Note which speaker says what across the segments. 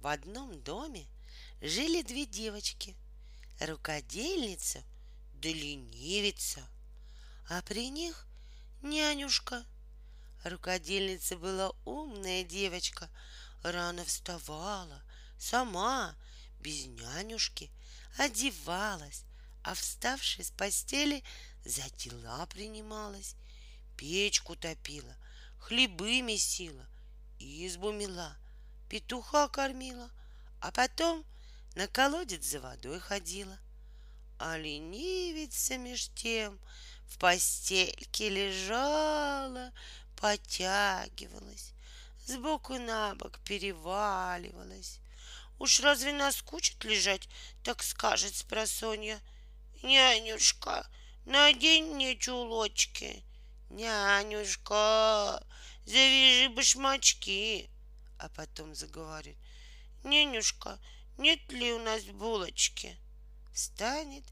Speaker 1: В одном доме жили две девочки, рукодельница да ленивица, а при них нянюшка. Рукодельница была умная девочка, рано вставала, сама, без нянюшки, одевалась, а вставши с постели, за дела принималась, печку топила, хлебы месила, избу мела, петуха кормила, а потом на колодец за водой ходила. А ленивица меж тем в постельке лежала, потягивалась, сбоку на бок переваливалась. Уж разве наскучит лежать, так скажет спросонья. Нянюшка, надень мне чулочки. Нянюшка, завяжи башмачки. А потом заговорит. Нянюшка, нет ли у нас булочки? Встанет,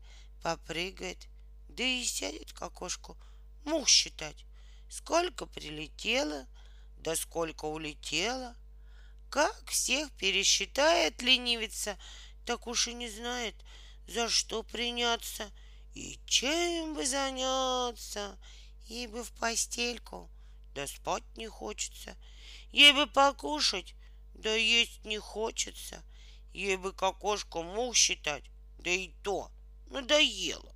Speaker 1: попрыгает, да и сядет к окошку мух считать. Сколько прилетело, да сколько улетело. Как всех пересчитает ленивица, так уж и не знает, за что приняться и чем бы заняться. Бы в постельку, да спать не хочется. Ей бы покушать, да есть не хочется. Ей бы к окошку мух считать, да и то надоело.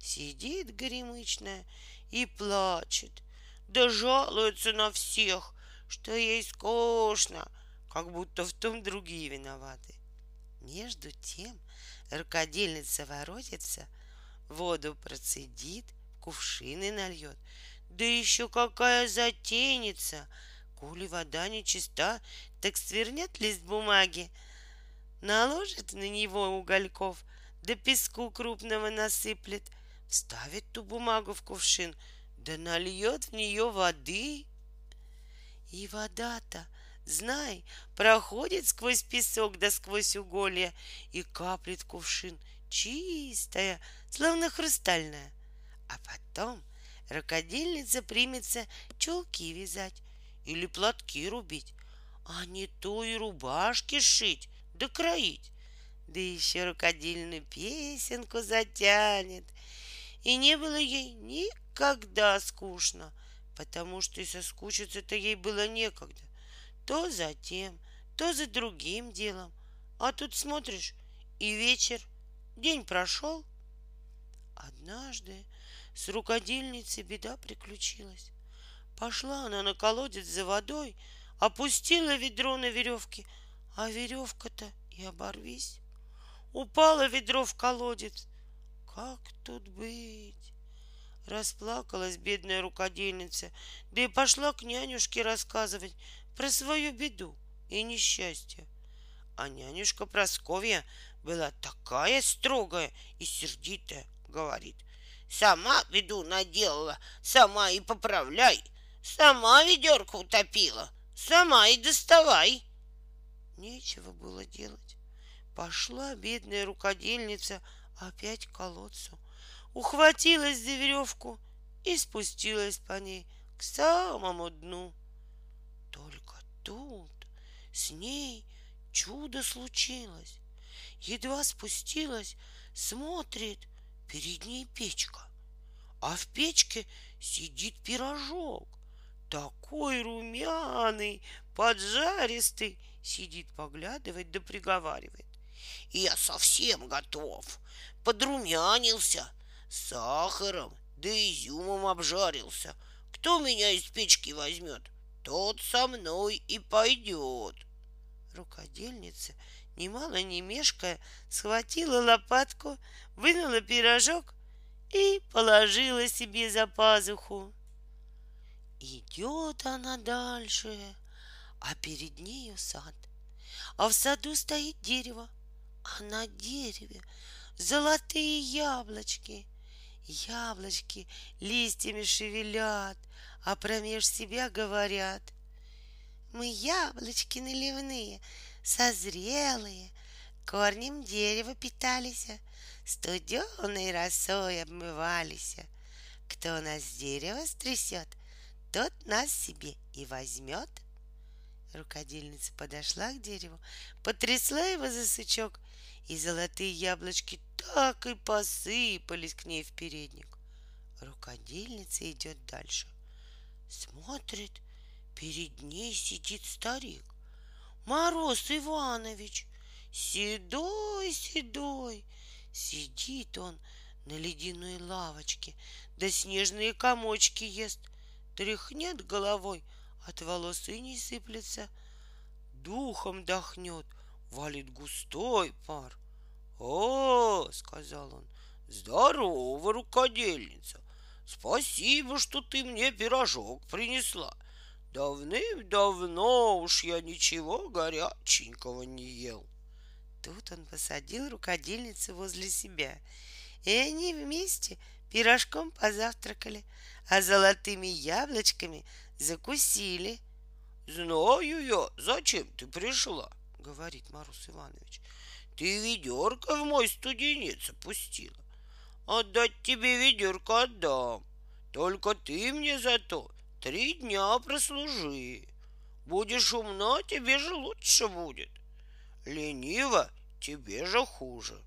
Speaker 1: Сидит горемычная и плачет, да жалуется на всех, что ей скучно, как будто в том другие виноваты. Между тем рукодельница воротится, воду процедит, кувшины нальет, да еще какая затейница! Коли вода нечиста, так свернет лист бумаги, наложит на него угольков, да песку крупного насыплет, вставит ту бумагу в кувшин, да нальет в нее воды. И вода-то, знай, проходит сквозь песок да сквозь уголья и каплет кувшин, чистая, словно хрустальная. А потом рукодельница примется чулки вязать или платки рубить, а не то и рубашки шить да кроить. Да еще рукодельную песенку затянет. И не было ей никогда скучно, потому что и соскучиться-то ей было некогда. То за тем, то за другим делом. А тут смотришь, и вечер, день прошел. Однажды с рукодельницей беда приключилась. Пошла она на колодец за водой, опустила ведро на веревке, а веревка-то и оборвись. Упало ведро в колодец. Как тут быть? Расплакалась бедная рукодельница, да и пошла к нянюшке рассказывать про свою беду и несчастье. А нянюшка Просковья была такая строгая и сердитая, говорит. Сама беду наделала, сама и поправляй. Сама ведерко утопила, сама и доставай. Нечего было делать. Пошла бедная рукодельница опять к колодцу, ухватилась за веревку и спустилась по ней к самому дну. Только тут с ней чудо случилось. Едва спустилась, смотрит, перед ней печка, а в печке сидит пирожок, такой румяный, поджаристый, сидит, поглядывает да приговаривает. Я совсем готов, подрумянился, сахаром да изюмом обжарился. Кто меня из печки возьмет, тот со мной и пойдет. Рукодельница, немало не мешкая, схватила лопатку, вынула пирожок и положила себе за пазуху. Идет она дальше, а перед нею сад. А в саду стоит дерево, а на дереве золотые яблочки. Яблочки листьями шевелят, а промеж себя говорят. Мы яблочки наливные, созрелые, корнем дерева питались, студеной росой обмывались. Кто нас с дерева стрясет, тот нас себе и возьмет. Рукодельница подошла к дереву, потрясла его за сучок, и золотые яблочки так и посыпались к ней в передник. Рукодельница идет дальше. Смотрит, перед ней сидит старик. Мороз Иванович, седой, седой. Сидит он на ледяной лавочке, да снежные комочки ест. Тряхнет головой, от волос и не сыплется. Духом дохнет, валит густой пар. «О, — сказал он, — здорово, рукодельница! Спасибо, что ты мне пирожок принесла. Давным-давно уж я ничего горяченького не ел. Тут он посадил рукодельницу возле себя, и они вместе пирожком позавтракали, а золотыми яблочками закусили.
Speaker 2: Знаю я, зачем ты пришла, говорит Марус Иванович. Ты ведерко в мой студенец опустила. Отдать тебе ведерко отдам. Только ты мне зато три дня прослужи. Будешь умна, тебе же лучше будет. Лениво, тебе же хуже.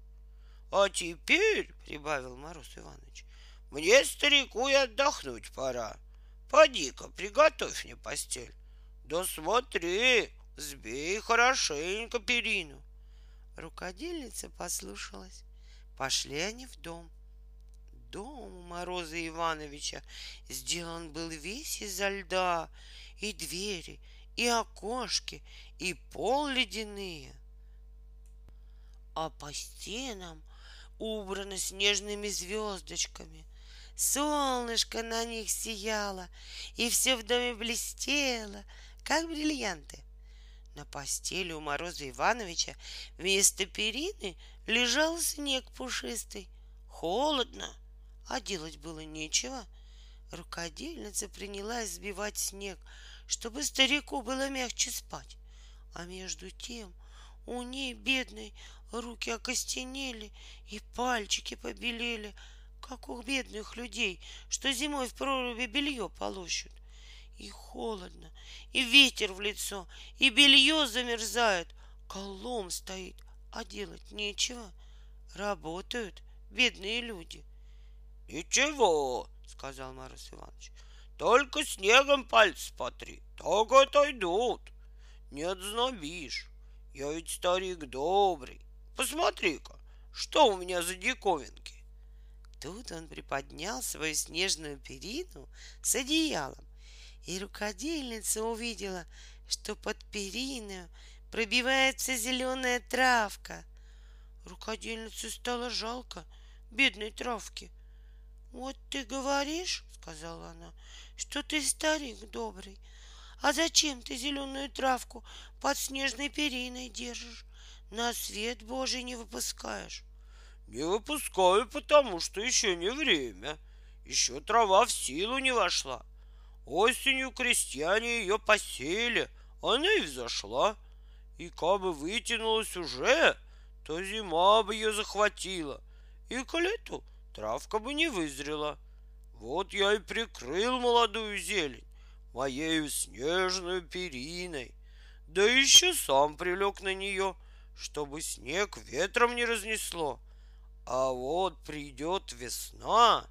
Speaker 2: А теперь, — прибавил Мороз Иванович, — мне, старику, и отдохнуть пора. Поди-ка, приготовь мне постель. Да смотри, сбей хорошенько перину.
Speaker 1: Рукодельница послушалась. Пошли они в дом. Дом Мороза Ивановича сделан был весь изо льда, и двери, и окошки, и пол ледяные. А по стенам убрано снежными звездочками. Солнышко на них сияло, и все в доме блестело, как бриллианты. На постели у Мороза Ивановича вместо перины лежал снег пушистый. Холодно, а делать было нечего. Рукодельница принялась сбивать снег, чтобы старику было мягче спать. А между тем у ней, бедной, руки окостенели и пальчики побелели, как у бедных людей, что зимой в проруби белье полощут. И холодно, и ветер в лицо, и белье замерзает, колом стоит, а делать нечего. Работают бедные люди.
Speaker 2: Ничего, сказал Марус Иванович, только снегом пальцы потри, так отойдут. Не отзнобишь. Я ведь старик добрый. Посмотри-ка, что у меня за диковинки.
Speaker 1: Тут он приподнял свою снежную перину с одеялом и рукодельница увидела, что под периной пробивается зеленая травка. Рукодельнице стало жалко бедной травки. Вот ты говоришь, сказала она, что ты старик добрый. А зачем ты зеленую травку под снежной периной держишь? На свет Божий не выпускаешь.
Speaker 2: Не выпускаю, потому что еще не время. Еще трава в силу не вошла. Осенью крестьяне ее посеяли, она и взошла. И кабы вытянулась уже, то зима бы ее захватила, и к лету травка бы не вызрела. Вот я и прикрыл молодую зелень моею снежную периной, да еще сам прилег на нее, чтобы снег ветром не разнесло. А вот придет весна,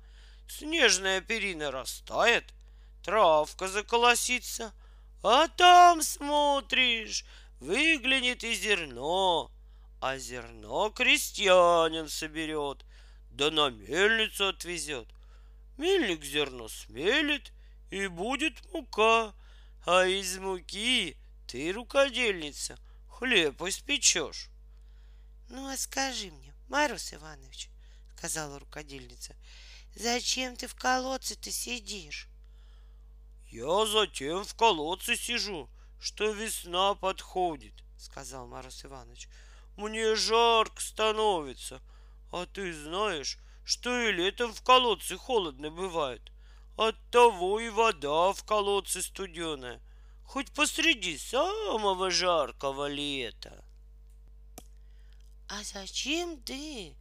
Speaker 2: снежная перина растает — травка заколосится, а там смотришь, выглянет и зерно, а зерно крестьянин соберет, да на мельницу отвезет. Мельник зерно смелит, и будет мука, а из муки ты, рукодельница, хлеб испечешь.
Speaker 1: Ну, а скажи мне, Марус Иванович, сказала рукодельница, зачем ты в колодце-то сидишь?
Speaker 2: Я затем в колодце сижу, что весна подходит, сказал Марус Иванович. Мне жарко становится, а ты знаешь, что и летом в колодце холодно бывает. Оттого и вода в колодце студеная, хоть посреди самого жаркого лета.
Speaker 1: А зачем ты,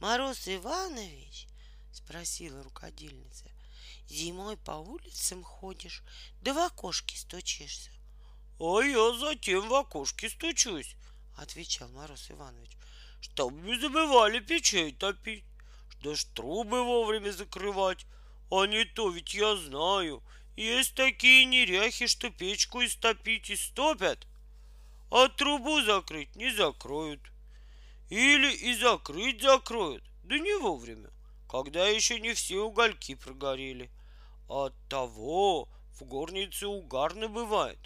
Speaker 1: Мороз Иванович? спросила рукодельница. Зимой по улицам ходишь, да в окошке стучишься.
Speaker 2: А я затем в окошке стучусь,
Speaker 1: отвечал Мороз Иванович,
Speaker 2: чтоб не забывали печей топить, да ж трубы вовремя закрывать. А не то ведь я знаю, есть такие неряхи, что печку истопить и стопят, а трубу закрыть не закроют. Или и закрыть закроют, да не вовремя, когда еще не все угольки прогорели. От того в горнице угарно бывает.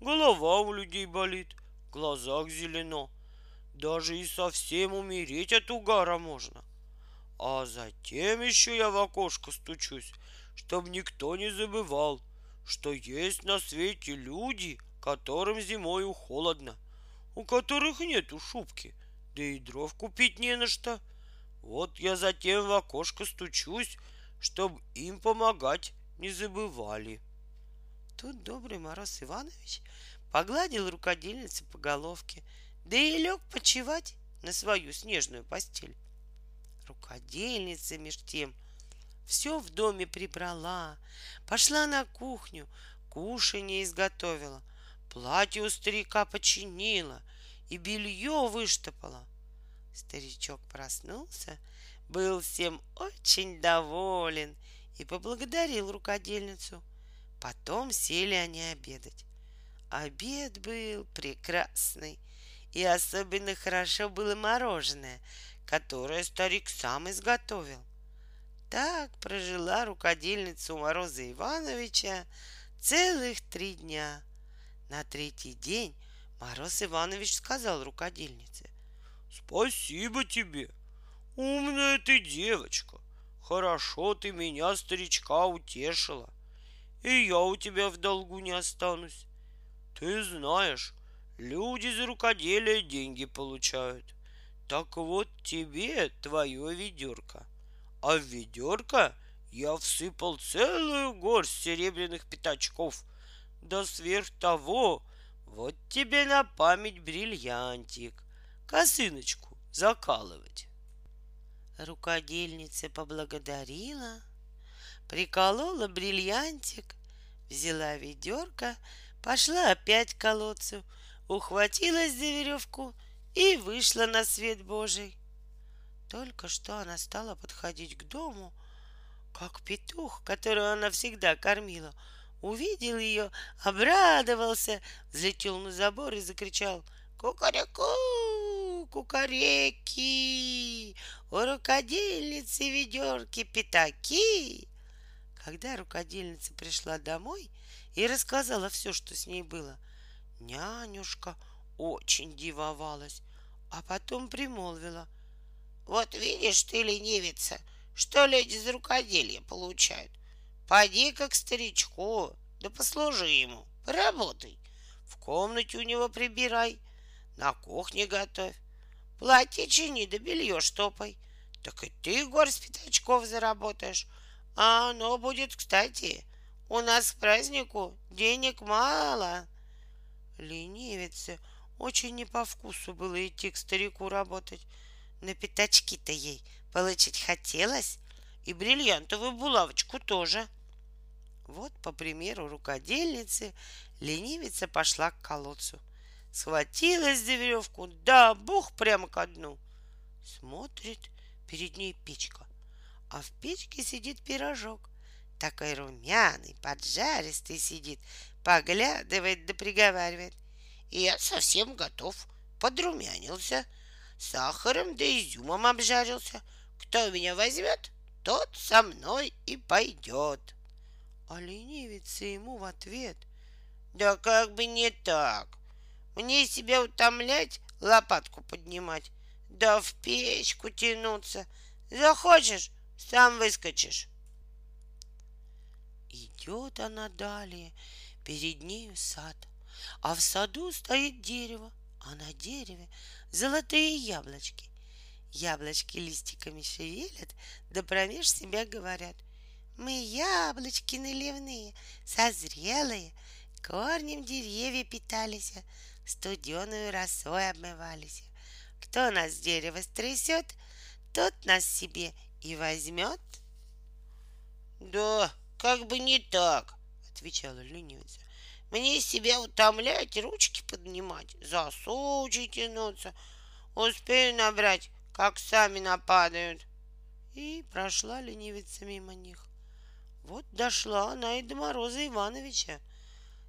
Speaker 2: Голова у людей болит, в глазах зелено. Даже и совсем умереть от угара можно. А затем еще я в окошко стучусь, чтоб никто не забывал, что есть на свете люди, которым зимою холодно, у которых нету шубки, да и дров купить не на что. Вот я затем в окошко стучусь, чтоб им помогать не забывали.
Speaker 1: Тут добрый Мороз Иванович погладил рукодельницу по головке, да и лег почевать на свою снежную постель. Рукодельница меж тем все в доме прибрала, пошла на кухню, кушанье изготовила, платье у старика починила и белье выштопала. Старичок проснулся, был всем очень доволен и поблагодарил рукодельницу. Потом сели они обедать. Обед был прекрасный, и особенно хорошо было мороженое, которое старик сам изготовил. Так прожила рукодельница у Мороза Ивановича целых три дня. На третий день Мороз Иванович сказал рукодельнице.
Speaker 2: Спасибо тебе, умная ты девочка. Хорошо ты меня, старичка, утешила. И я у тебя в долгу не останусь. Ты знаешь, люди за рукоделие деньги получают. Так вот тебе твое ведерко а в ведерко я всыпал целую горсть серебряных пятачков. Да сверх того, вот тебе на память бриллиантик, косыночку закалывать.
Speaker 1: Рукодельница поблагодарила, приколола бриллиантик, взяла ведерко, пошла опять к колодцу, ухватилась за веревку и вышла на свет Божий. Только что она стала подходить к дому, как петух, которого она всегда кормила, увидел ее, обрадовался, взлетел на забор и закричал «Кукареку! Кукареки! У рукодельницы ведерки пятаки!» Когда рукодельница пришла домой и рассказала все, что с ней было, нянюшка очень дивовалась, а потом примолвила — вот видишь ты, ленивица, что люди за рукоделие получают. Пойди как старичку, да послужи ему, поработай. В комнате у него прибирай, на кухне готовь. Платье чини да белье штопай. Так и ты горсть пятачков заработаешь. А оно будет кстати. У нас к празднику денег мало. Ленивице очень не по вкусу было идти к старику работать. На пятачки-то ей получить хотелось, и бриллиантовую булавочку тоже. Вот, по примеру рукодельницы, ленивица пошла к колодцу. Схватилась за веревку, да, бух прямо ко дну. Смотрит, перед ней печка, а в печке сидит пирожок. Такой румяный, поджаристый сидит, поглядывает да приговаривает. Я совсем готов, подрумянился — сахаром да изюмом обжарился. Кто меня возьмет, тот со мной и пойдет. А ленивица ему в ответ. Да как бы не так. Мне себя утомлять, лопатку поднимать, да в печку тянуться. Захочешь, сам выскочишь. Идет она далее, перед нею сад, а в саду стоит дерево, а на дереве золотые яблочки. Яблочки листиками шевелят, да промеж себя говорят. Мы яблочки наливные, созрелые, корнем деревья питались, студеную росой обмывались. Кто нас с дерева стрясет, тот нас себе и возьмет. Да, как бы не так, отвечала ленивица. Мне себя утомлять, ручки поднимать, за сучи тянуться. Успею набрать, как сами нападают. И прошла ленивица мимо них. Вот дошла она и до Мороза Ивановича.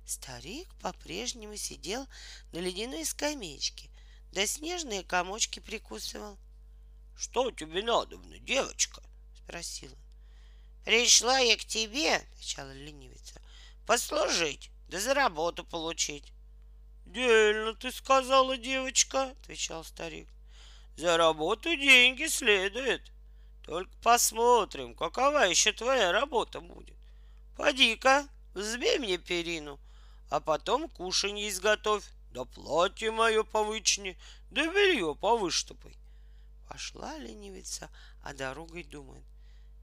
Speaker 1: Старик по-прежнему сидел на ледяной скамеечке, да снежные комочки прикусывал.
Speaker 2: — Что тебе надо, девочка?
Speaker 1: — спросил он. — Пришла я к тебе, — отвечала ленивица, — послужить, да за работу получить.
Speaker 2: — Дельно ты сказала, девочка, — отвечал старик. — За работу деньги следует. Только посмотрим, какова еще твоя работа будет. Поди-ка, взбей мне перину, а потом кушанье изготовь, да платье мое повычни, да белье повыштопай.
Speaker 1: Пошла ленивица, а дорогой думает.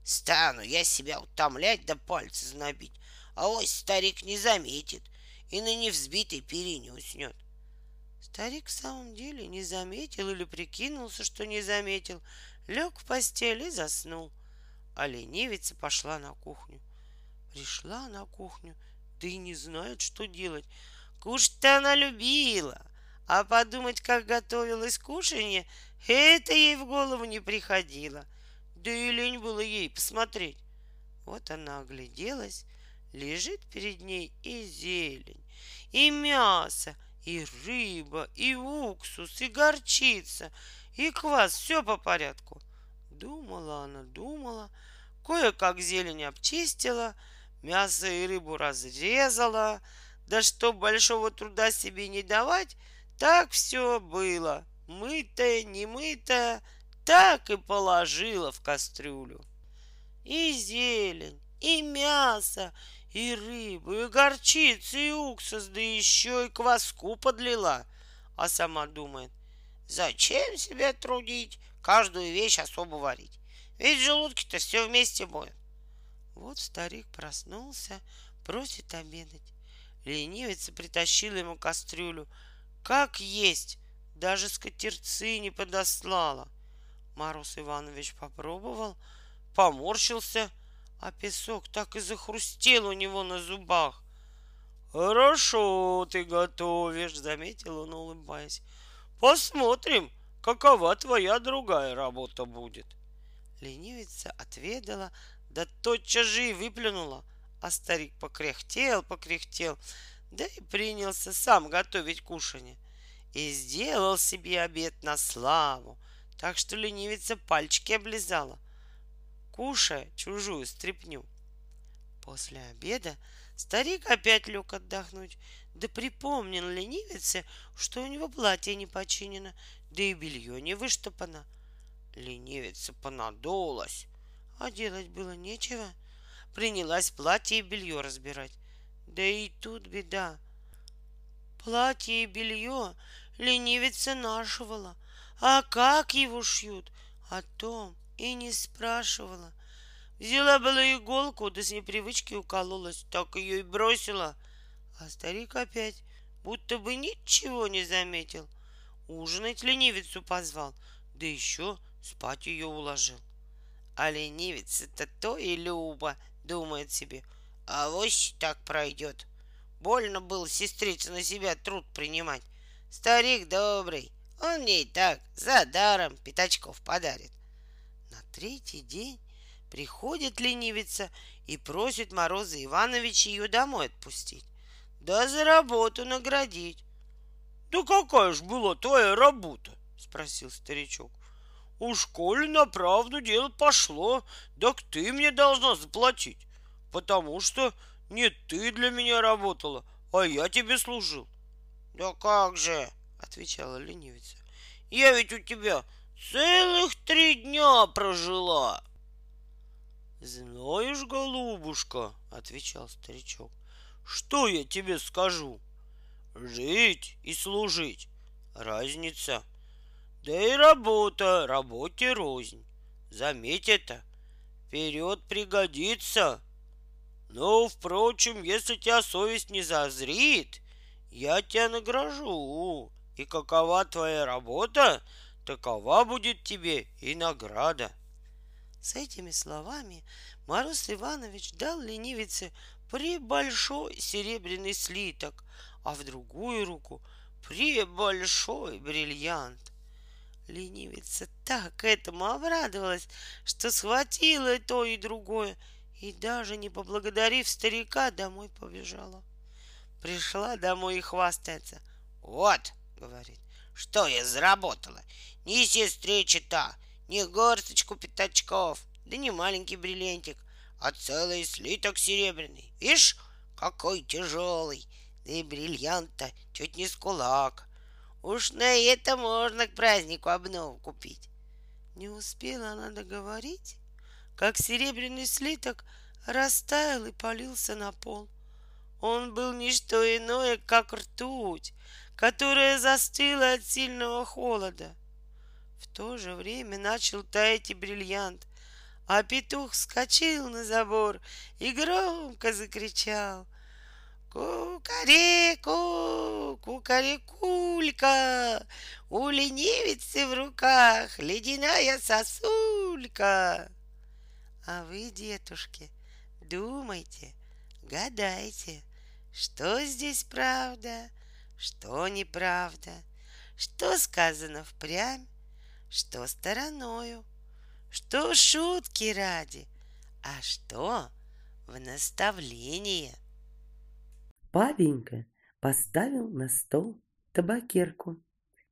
Speaker 1: Стану я себя утомлять да пальцы знобить, а ось старик не заметит и на невзбитой перине уснет. Старик в самом деле не заметил или прикинулся, что не заметил, лег в постель и заснул. А ленивица пошла на кухню. Пришла на кухню, да и не знает, что делать. Кушать-то она любила, а подумать, как готовилось кушанье, это ей в голову не приходило. Да и лень было ей посмотреть. Вот она огляделась, лежит перед ней и зелень, и мясо, и рыба, и уксус, и горчица, и квас, все по порядку. Думала она, думала, кое-как зелень обчистила, мясо и рыбу разрезала, да что большого труда себе не давать, так все было, мытое, немытое, так и положила в кастрюлю. И зелень, и мясо, и рыбу, и горчицу, и уксус, да еще и кваску подлила. А сама думает, зачем себя трудить, каждую вещь особо варить? Ведь желудки-то все вместе моют. Вот старик проснулся, просит обедать. Ленивица притащила ему кастрюлю. Как есть, даже скатерцы не подослала. Марус Иванович попробовал, поморщился, а песок так и захрустел у него на зубах. «Хорошо ты готовишь», — заметил он, улыбаясь. «Посмотрим, какова твоя другая работа будет». Ленивица отведала, да тотчас же и выплюнула. А старик покряхтел, покряхтел, да и принялся сам готовить кушанье. И сделал себе обед на славу, так что ленивица пальчики облизала, кушая чужую стряпню. После обеда старик опять лег отдохнуть, да припомнил ленивице, что у него платье не починено, да и белье не выштопано. Ленивица понадулась, а делать было нечего. Принялась платье и белье разбирать. Да и тут беда. Платье и белье ленивица нашивала, а как его шьют, о том и не спрашивала. Взяла была иголку, да с непривычки укололась, так ее и бросила. А старик опять будто бы ничего не заметил. Ужинать ленивицу позвал, да еще спать ее уложил. А ленивица-то то и люба, думает себе, а вось так пройдет. Больно было сестрице на себя труд принимать. Старик добрый, он и так за даром пятачков подарит. Третий день приходит ленивица и просит Мороза Ивановича ее домой отпустить. Да за работу наградить. Да какая ж была твоя работа? Спросил старичок. Уж коли на правду дело пошло, так ты мне должна заплатить, потому что не ты для меня работала, а я тебе служил. Да как же, отвечала ленивица. Я ведь у тебя целых три дня прожила. Знаешь, голубушка, отвечал старичок, что я тебе скажу? Жить и служить — разница. Да и работа, работе рознь. Заметь это. Вперед пригодится. Но, впрочем, если тебя совесть не зазрит, я тебя награжу. И какова твоя работа, такова будет тебе и награда. С этими словами Мороз Иванович дал ленивице прибольшой серебряный слиток, а в другую руку прибольшой бриллиант. Ленивица так этому обрадовалась, что схватила то, и другое, и даже не поблагодарив старика, домой побежала. Пришла домой и хвастается. Вот, говорит, что я заработала. Ни сестричи-то, ни горсточку пятачков, да не маленький бриллиантик, а целый слиток серебряный. Ишь, какой тяжелый, да и бриллиант-то чуть не с кулак. Уж на это можно к празднику обнову купить. Не успела она договорить, как серебряный слиток растаял и полился на пол. Он был не что иное, как ртуть, которая застыла от сильного холода. В то же время начал таять и бриллиант, а петух вскочил на забор и громко закричал — Кукареку, кукарекулька, у ленивицы в руках ледяная сосулька. А вы, детушки, думайте, гадайте, что здесь правда, что неправда, что сказано впрямь, что стороною, что шутки ради, а что в наставление —
Speaker 3: Папенька поставил на стол табакерку.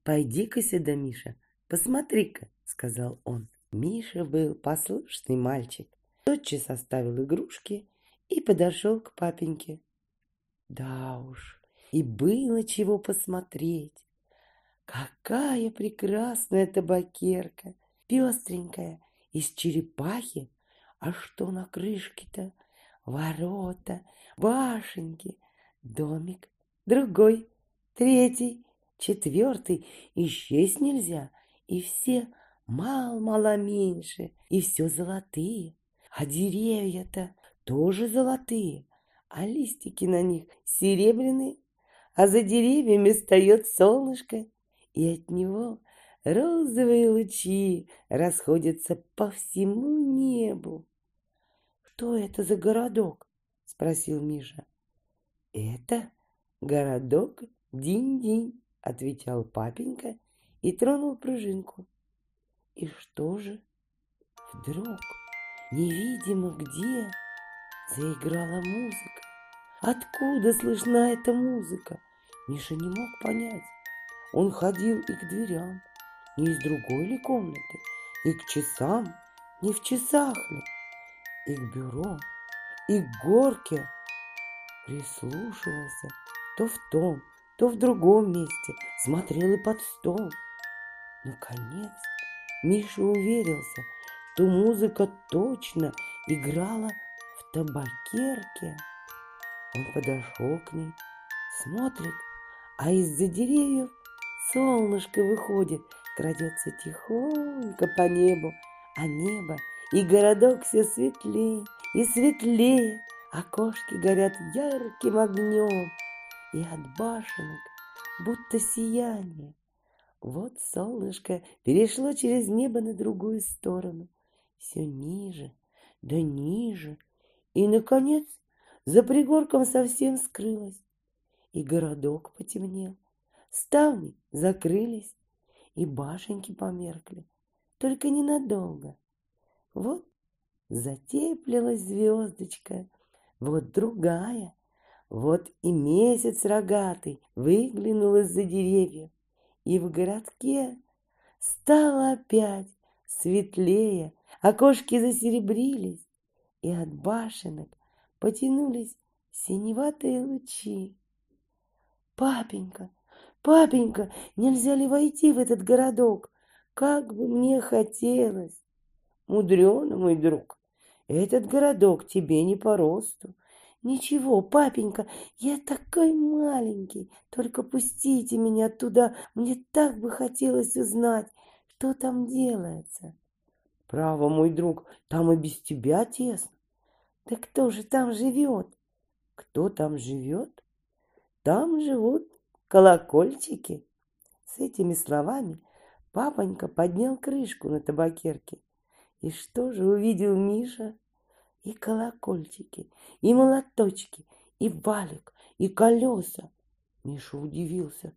Speaker 3: «Пойди-ка сюда, Миша, посмотри-ка», — сказал он. Миша был послушный мальчик, тотчас оставил игрушки и подошел к папеньке. Да уж, и было чего посмотреть. Какая прекрасная табакерка, пестренькая, из черепахи. А что на крышке-то? Ворота, башенки, домик, другой, третий, четвертый, исчесть нельзя, и все мало-мало меньше, и все золотые, а деревья-то тоже золотые, а листики на них серебряные, а за деревьями встает солнышко, и от него розовые лучи расходятся по всему небу. «Что это за городок?» — спросил Миша. «Это городок Динь-Динь», — отвечал папенька и тронул пружинку. И что же? Вдруг, невидимо где, заиграла музыка. Откуда слышна эта музыка? Миша не мог понять. Он ходил и к дверям, не из другой ли комнаты, и к часам, не в часах ли, и к бюро, и к горке, прислушивался то в том, то в другом месте, смотрел и под стол. Наконец Миша уверился, что музыка точно играла в табакерке. Он подошел к ней, смотрит, а из-за деревьев солнышко выходит, крадется тихонько по небу, а небо и городок все светлее и светлее, Окошки горят ярким огнем, И от башенок будто сияние. Вот солнышко перешло через небо на другую сторону, все ниже, да ниже, и, наконец, за пригорком совсем скрылось, и городок потемнел, ставни закрылись, и башенки померкли, только ненадолго. Вот затеплилась звездочка, вот другая, вот и месяц рогатый выглянул из-за деревьев, и в городке стало опять светлее, окошки засеребрились, и от башенок потянулись синеватые лучи. «Папенька, папенька, нельзя ли войти в этот городок? Как бы мне хотелось!» «Мудрено, мой друг, этот городок тебе не по росту. Ничего, папенька, я такой маленький. Только пустите меня туда. Мне так бы хотелось узнать, что там делается. Право, мой друг, там и без тебя тесно. Да кто же там живет? Кто там живет? Там живут колокольчики. С этими словами папонька поднял крышку на табакерке и что же увидел Миша? и колокольчики, и молоточки, и валик, и колеса. Миша удивился.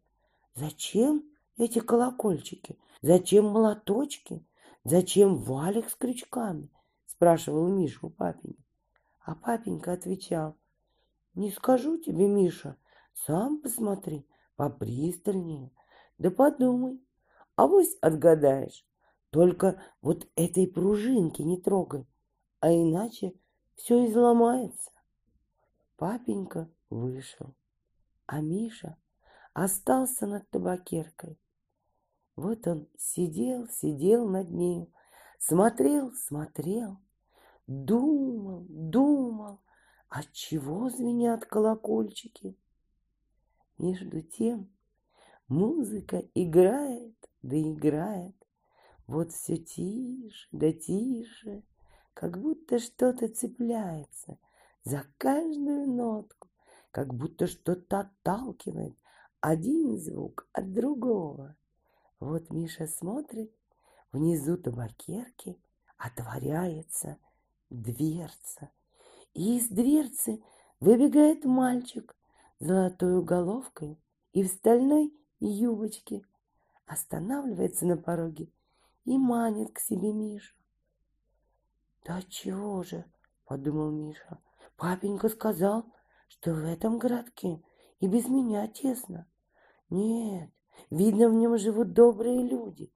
Speaker 3: Зачем эти колокольчики? Зачем молоточки? Зачем валик с крючками? Спрашивал Миша у папеньки. А папенька отвечал. Не скажу тебе, Миша, сам посмотри попристальнее. Да подумай, авось отгадаешь. Только вот этой пружинки не трогай, а иначе все изломается. Папенька вышел, а Миша остался над табакеркой. Вот он сидел, сидел над нею, смотрел, смотрел, думал, думал, от чего звенят колокольчики. Между тем музыка играет, да играет, вот все тише, да тише, как будто что-то цепляется за каждую нотку, как будто что-то отталкивает один звук от другого. Вот Миша смотрит, внизу табакерки отворяется дверца, и из дверцы выбегает мальчик золотой головкой и в стальной юбочке, останавливается на пороге и манит к себе Мишу. «Да чего же?» — подумал Миша. «Папенька сказал, что в этом городке и без меня тесно. Нет, видно, в нем живут добрые люди.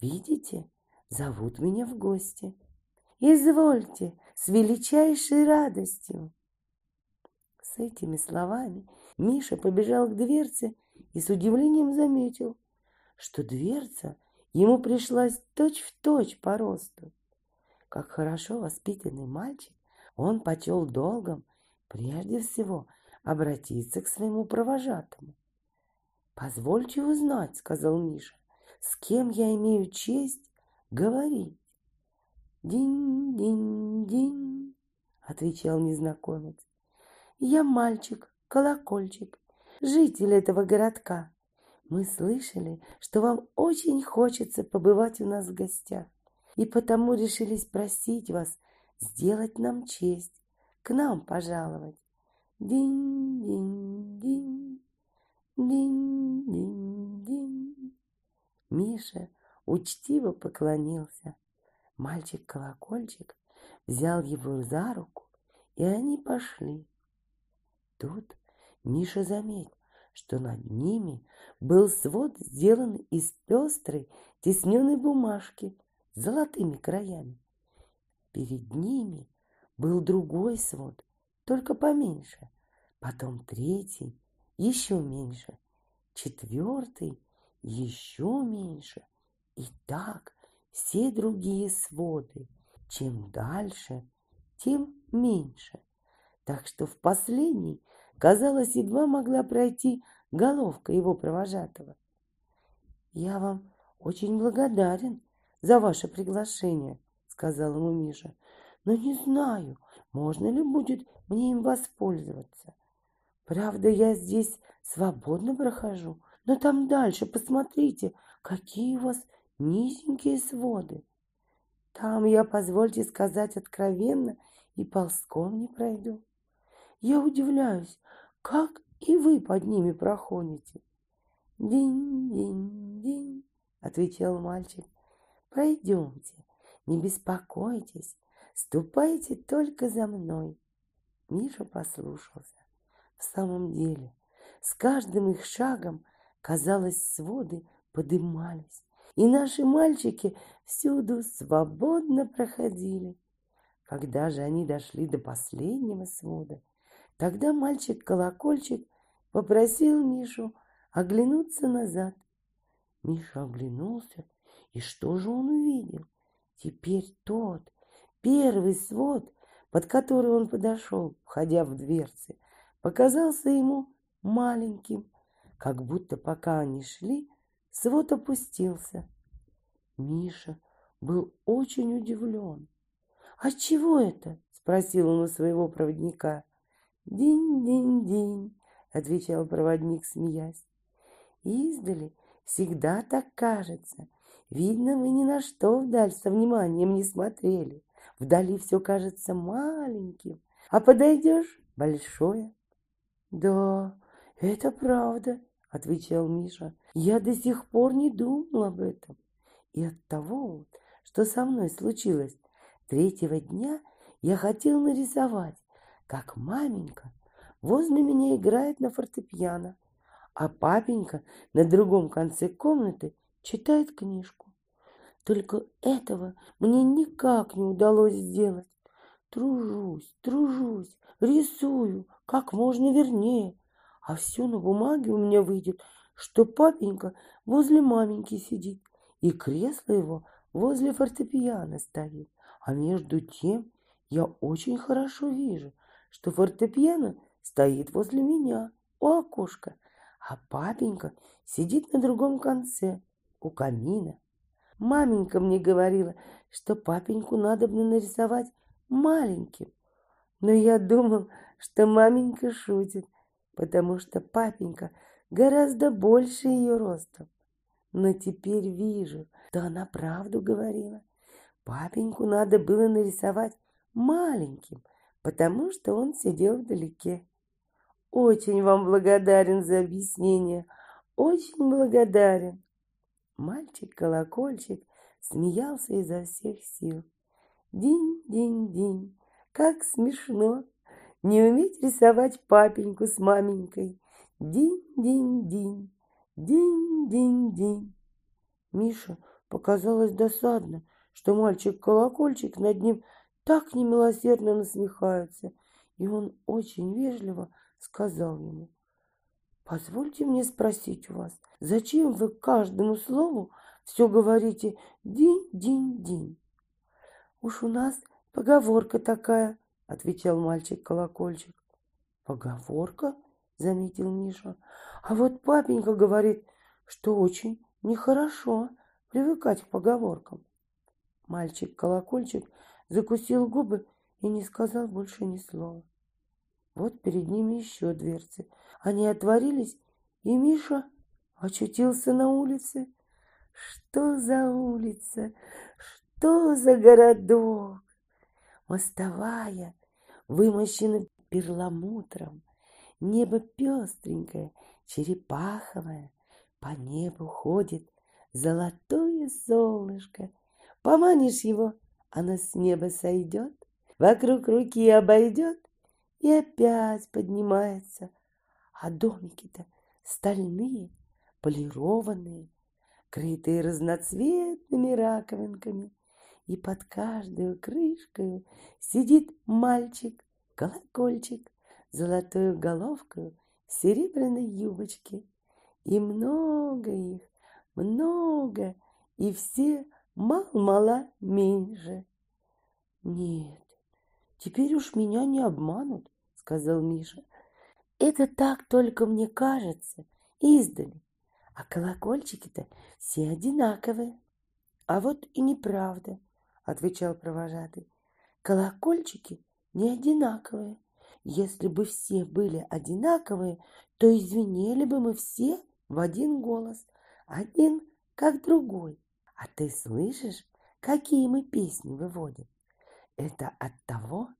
Speaker 3: Видите, зовут меня в гости. Извольте, с величайшей радостью!» С этими словами Миша побежал к дверце и с удивлением заметил, что дверца — Ему пришлось точь-в-точь точь по росту. Как хорошо воспитанный мальчик, он почел долгом прежде всего обратиться к своему провожатому. «Позвольте узнать», — сказал Миша, — «с кем я имею честь говорить?» «Динь-динь-динь», — отвечал незнакомец. «Я мальчик, колокольчик, житель этого городка. Мы слышали, что вам очень хочется побывать у нас в гостях, и потому решились просить вас сделать нам честь, к нам пожаловать. Динь-динь-динь, динь-динь-динь. Миша учтиво поклонился. Мальчик-колокольчик взял его за руку, и они пошли. Тут Миша заметил, что над ними был свод сделан из пестрой тесненной бумажки с золотыми краями. Перед ними был другой свод, только поменьше, потом третий, еще меньше, четвертый, еще меньше, и так все другие своды. Чем дальше, тем меньше. Так что в последний казалось, едва могла пройти головка его провожатого. «Я вам очень благодарен за ваше приглашение», — сказал ему Миша, «но не знаю, можно ли будет мне им воспользоваться. Правда, я здесь свободно прохожу, но там дальше, посмотрите, какие у вас низенькие своды. Там я, позвольте сказать откровенно, и ползком не пройду. Я удивляюсь, как и вы под ними проходите. Динь-динь-динь, отвечал мальчик. Пройдемте, не беспокойтесь, ступайте только за мной. Миша послушался. В самом деле, с каждым их шагом, казалось, своды подымались, и наши мальчики всюду свободно проходили. Когда же они дошли до последнего свода, Тогда мальчик-колокольчик попросил Мишу оглянуться назад. Миша оглянулся, и что же он увидел? Теперь тот, первый свод, под который он подошел, входя в дверцы, показался ему маленьким, как будто пока они шли, свод опустился. Миша был очень удивлен. «А чего это?» — спросил он у своего проводника. «Динь-динь-динь», — отвечал проводник, смеясь. «Издали всегда так кажется. Видно, вы ни на что вдаль со вниманием не смотрели. Вдали все кажется маленьким, а подойдешь — большое. Да, это правда, отвечал Миша. Я до сих пор не думал об этом. И от того, что со мной случилось, третьего дня я хотел нарисовать, как маменька возле меня играет на фортепиано, а папенька на другом конце комнаты читает книжку. Только этого мне никак не удалось сделать. Тружусь, тружусь, рисую как можно вернее, а все на бумаге у меня выйдет, что папенька возле маменьки сидит, и кресло его возле фортепиано стоит. А между тем я очень хорошо вижу, что фортепиано стоит возле меня у окошка, а папенька сидит на другом конце, у камина. Маменька мне говорила, что папеньку надо бы нарисовать маленьким. Но я думал, что маменька шутит, потому что папенька гораздо больше ее ростом. Но теперь вижу, что она правду говорила. Папеньку надо было нарисовать маленьким, потому что он сидел вдалеке. Очень вам благодарен за объяснение, очень благодарен. Мальчик-колокольчик смеялся изо всех сил. Динь-динь-динь, как смешно не уметь рисовать папеньку с маменькой. Динь-динь-динь, динь-динь-динь. Миша показалось досадно, что мальчик-колокольчик над ним так немилосердно насмехается, и он очень вежливо сказал ему, «Позвольте мне спросить у вас, зачем вы каждому слову все говорите «динь-динь-динь»?» «Уж у нас поговорка такая», — отвечал мальчик-колокольчик. «Поговорка?» — заметил Миша. «А вот папенька говорит, что очень нехорошо привыкать к поговоркам». Мальчик-колокольчик закусил губы и не сказал больше ни слова. Вот перед ними еще дверцы. Они отворились, и Миша очутился на улице. Что за улица? Что за городок? Мостовая, вымощена перламутром. Небо пестренькое, черепаховое. По небу ходит золотое солнышко. Поманишь его, оно с неба сойдет, вокруг руки обойдет и опять поднимается. А домики-то стальные, полированные, крытые разноцветными раковинками. И под каждой крышкой сидит мальчик, колокольчик, золотую головкой в серебряной юбочке. И много их, много, и все мал-мала меньше. Нет, Теперь уж меня не обманут, сказал Миша. Это так только мне кажется, издали. А колокольчики-то все одинаковые. А вот и неправда, отвечал провожатый. Колокольчики не одинаковые. Если бы все были одинаковые, то извинили бы мы все в один голос, один как другой. А ты слышишь, какие мы песни выводим? Это от того,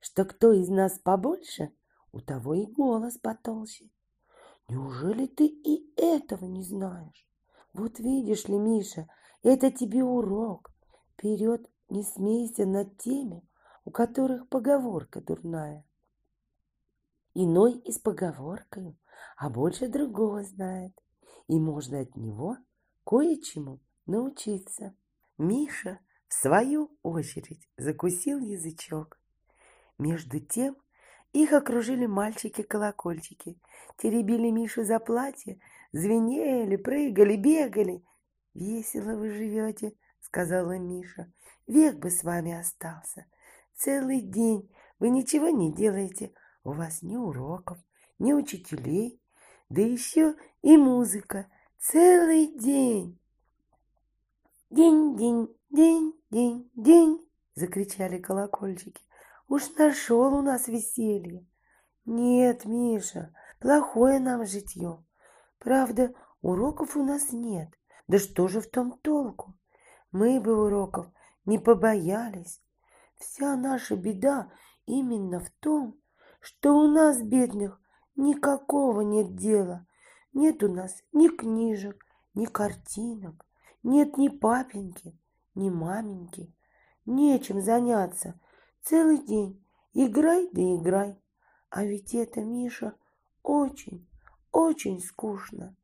Speaker 3: что кто из нас побольше, у того и голос потолще. Неужели ты и этого не знаешь? Вот видишь ли, Миша, это тебе урок. Вперед не смейся над теми, у которых поговорка дурная. Иной и с поговоркой, а больше другого знает, и можно от него кое-чему научиться. Миша в свою очередь закусил язычок. Между тем их окружили мальчики-колокольчики, теребили Мишу за платье, звенели, прыгали, бегали. «Весело вы живете», — сказала Миша. «Век бы с вами остался. Целый день вы ничего не делаете. У вас ни уроков, ни учителей, да еще и музыка. Целый день». «День-день, день, день, день!» — закричали колокольчики. «Уж нашел у нас веселье!» «Нет, Миша, плохое нам житье. Правда, уроков у нас нет. Да что же в том толку? Мы бы уроков не побоялись. Вся наша беда именно в том, что у нас, бедных, никакого нет дела. Нет у нас ни книжек, ни картинок, нет ни папеньки, ни маменьки. Нечем заняться. Целый день играй да играй. А ведь это, Миша, очень, очень скучно.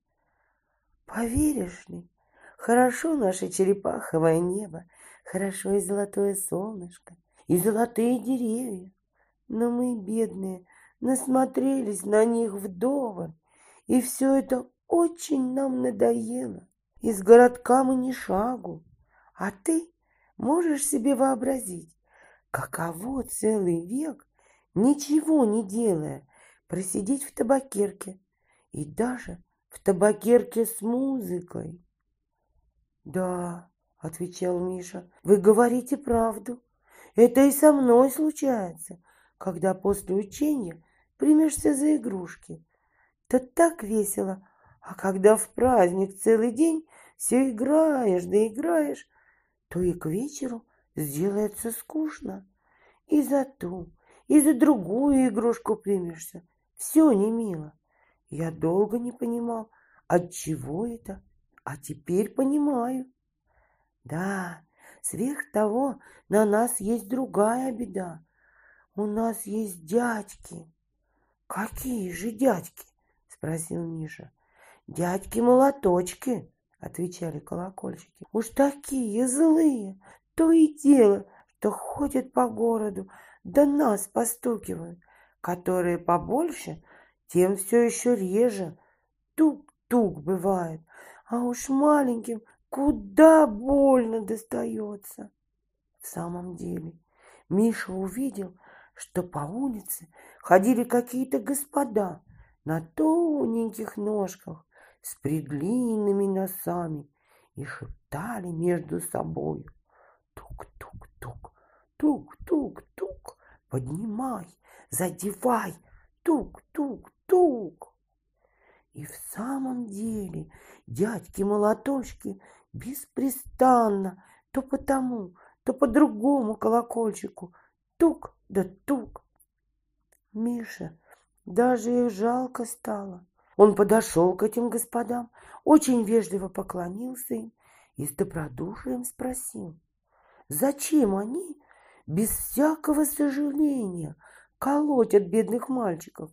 Speaker 3: Поверишь ли, хорошо наше черепаховое небо, хорошо и золотое солнышко, и золотые деревья. Но мы, бедные, насмотрелись на них вдоволь, и все это очень нам надоело. Из городка мы ни шагу. А ты можешь себе вообразить, каково целый век, ничего не делая, просидеть в табакерке и даже в табакерке с музыкой. Да, отвечал Миша, вы говорите правду. Это и со мной случается, когда после учения примешься за игрушки. То так весело, а когда в праздник целый день все играешь да играешь, то и к вечеру сделается скучно. И за ту, и за другую игрушку примешься. Все не мило. Я долго не понимал, от чего это, а теперь понимаю. Да, сверх того на нас есть другая беда. У нас есть дядьки. Какие же дядьки? спросил Миша. Дядьки-молоточки, отвечали колокольчики. Уж такие злые, то и дело, что ходят по городу, да нас постукивают, которые побольше, тем все еще реже. Тук-тук бывает, а уж маленьким куда больно достается. В самом деле, Миша увидел, что по улице ходили какие-то господа на тоненьких ножках с предлинными носами и шептали между собой. Тук-тук-тук, тук-тук-тук, поднимай, задевай, тук-тук-тук. И в самом деле дядьки-молоточки беспрестанно то по тому, то по другому колокольчику тук да тук. Миша даже их жалко стало. Он подошел к этим господам, очень вежливо поклонился им и с добродушием спросил, зачем они без всякого сожаления колотят бедных мальчиков,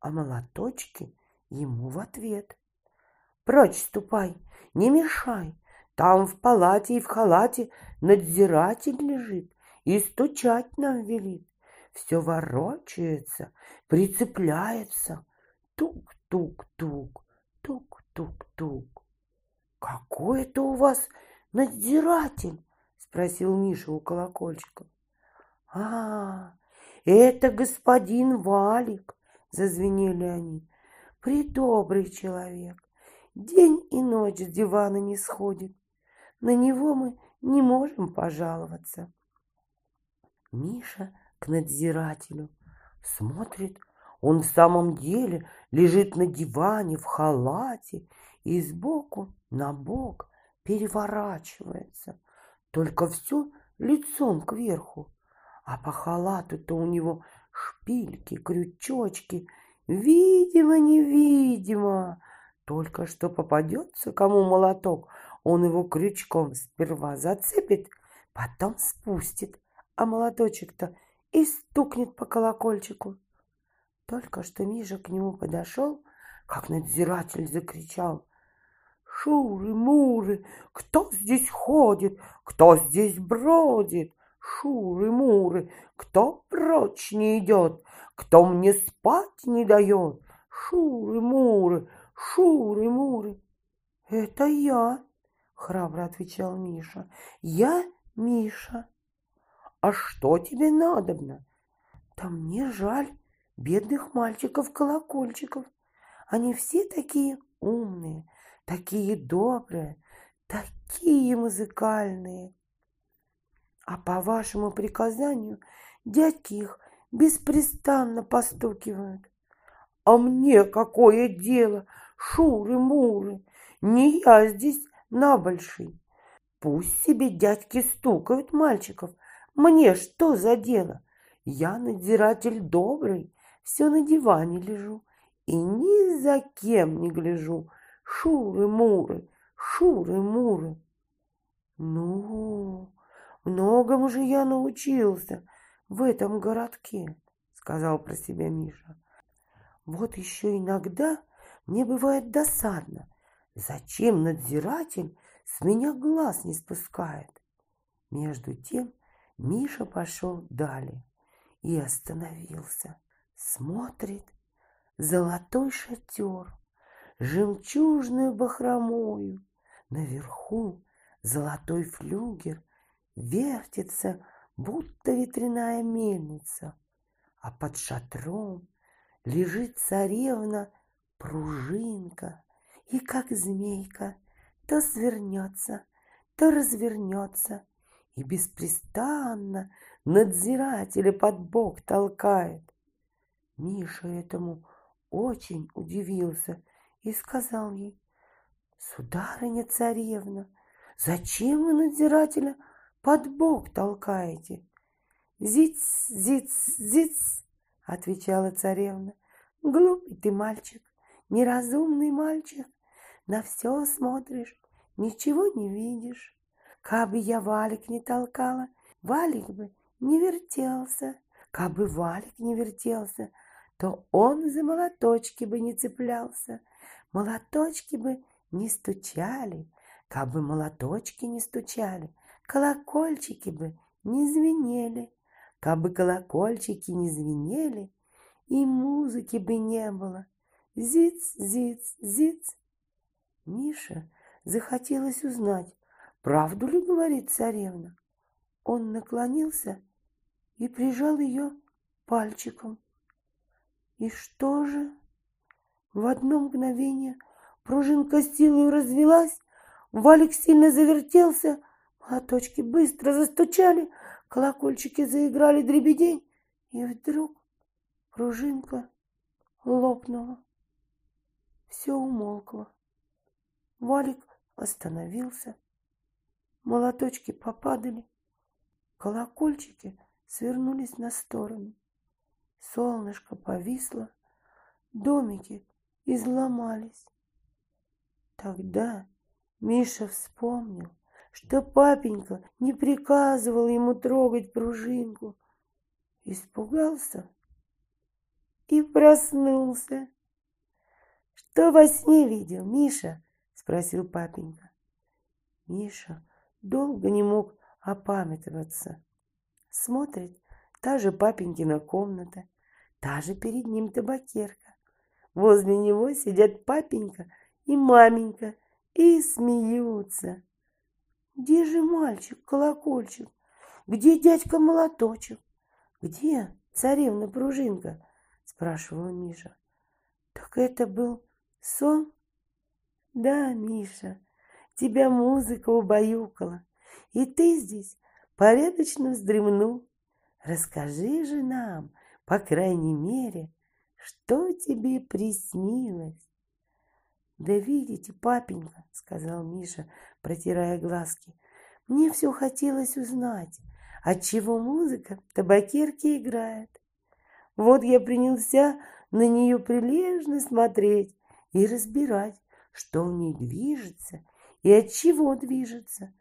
Speaker 3: а молоточки ему в ответ. «Прочь ступай, не мешай, там в палате и в халате надзиратель лежит и стучать нам велит. Все ворочается, прицепляется, Тук-тук-тук, тук-тук-тук. Какой это у вас надзиратель? Спросил Миша у колокольчика. А, это господин Валик, зазвенели они. Придобрый человек. День и ночь с дивана не сходит. На него мы не можем пожаловаться. Миша к надзирателю смотрит, он в самом деле лежит на диване в халате и сбоку на бок переворачивается, только все лицом кверху. А по халату-то у него шпильки, крючочки, видимо-невидимо. Только что попадется кому молоток, он его крючком сперва зацепит, потом спустит, а молоточек-то и стукнет по колокольчику. Только что Миша к нему подошел, как надзиратель закричал. «Шуры-муры! Кто здесь ходит? Кто здесь бродит? Шуры-муры! Кто прочь не идет? Кто мне спать не дает? Шуры-муры! Шуры-муры!» «Это я!» — храбро отвечал Миша. «Я Миша!» «А что тебе надобно?» «Да мне жаль!» Бедных мальчиков-колокольчиков. Они все такие умные, такие добрые, такие музыкальные. А по вашему приказанию дядьки их беспрестанно постукивают. А мне какое дело, шуры-муры, не я здесь набольший. Пусть себе дядьки стукают мальчиков, Мне что за дело? Я надзиратель добрый, все на диване лежу и ни за кем не гляжу. Шуры-муры, шуры-муры. Ну, многому же я научился в этом городке, сказал про себя Миша. Вот еще иногда мне бывает досадно. Зачем надзиратель с меня глаз не спускает? Между тем Миша пошел далее и остановился. Смотрит, золотой шатер, жемчужную бахромою. Наверху золотой флюгер вертится, будто ветряная мельница, а под шатром лежит царевна пружинка, и как змейка то свернется, то развернется, и беспрестанно надзирателя под бок толкает. Миша этому очень удивился и сказал ей, «Сударыня царевна, зачем вы надзирателя под бок толкаете?» «Зиц, зиц, зиц!» — отвечала царевна. «Глупый ты мальчик, неразумный мальчик, на все смотришь, ничего не видишь. Кабы я валик не толкала, валик бы не вертелся. Кабы валик не вертелся, то он за молоточки бы не цеплялся. Молоточки бы не стучали, кабы молоточки не стучали, колокольчики бы не звенели. Кабы колокольчики не звенели, и музыки бы не было. Зиц, зиц, зиц. Миша захотелось узнать, правду ли говорит царевна. Он наклонился и прижал ее пальчиком. И что же? В одно мгновение пружинка силой развелась, валик сильно завертелся, молоточки быстро застучали, колокольчики заиграли дребедень, и вдруг пружинка лопнула. Все умолкло. Валик остановился, молоточки попадали, колокольчики свернулись на сторону. Солнышко повисло, домики изломались. Тогда Миша вспомнил, что папенька не приказывал ему трогать пружинку. Испугался и проснулся. «Что во сне видел, Миша?» — спросил папенька. Миша долго не мог опамятоваться. Смотрит, та же папенькина комната, та же перед ним табакерка. Возле него сидят папенька и маменька и смеются. Где же мальчик-колокольчик? Где дядька-молоточек? Где царевна-пружинка? Спрашивал Миша. Так это был сон? Да, Миша, тебя музыка убаюкала, и ты здесь порядочно вздремнул. Расскажи же нам, по крайней мере, что тебе приснилось? Да видите, папенька, сказал Миша, протирая глазки, мне все хотелось узнать, отчего музыка в табакерке играет. Вот я принялся на нее прилежно смотреть и разбирать, что в ней движется и от чего движется.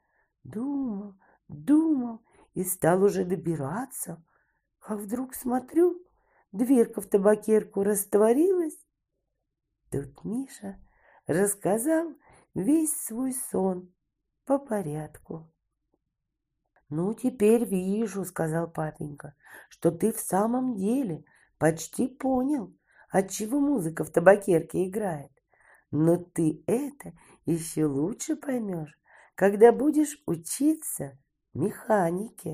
Speaker 3: Думал, думал и стал уже добираться, как вдруг смотрю, дверка в табакерку растворилась. Тут Миша рассказал весь свой сон по порядку. «Ну, теперь вижу», — сказал папенька, — «что ты в самом деле почти понял, отчего музыка в табакерке играет. Но ты это еще лучше поймешь, когда будешь учиться механике».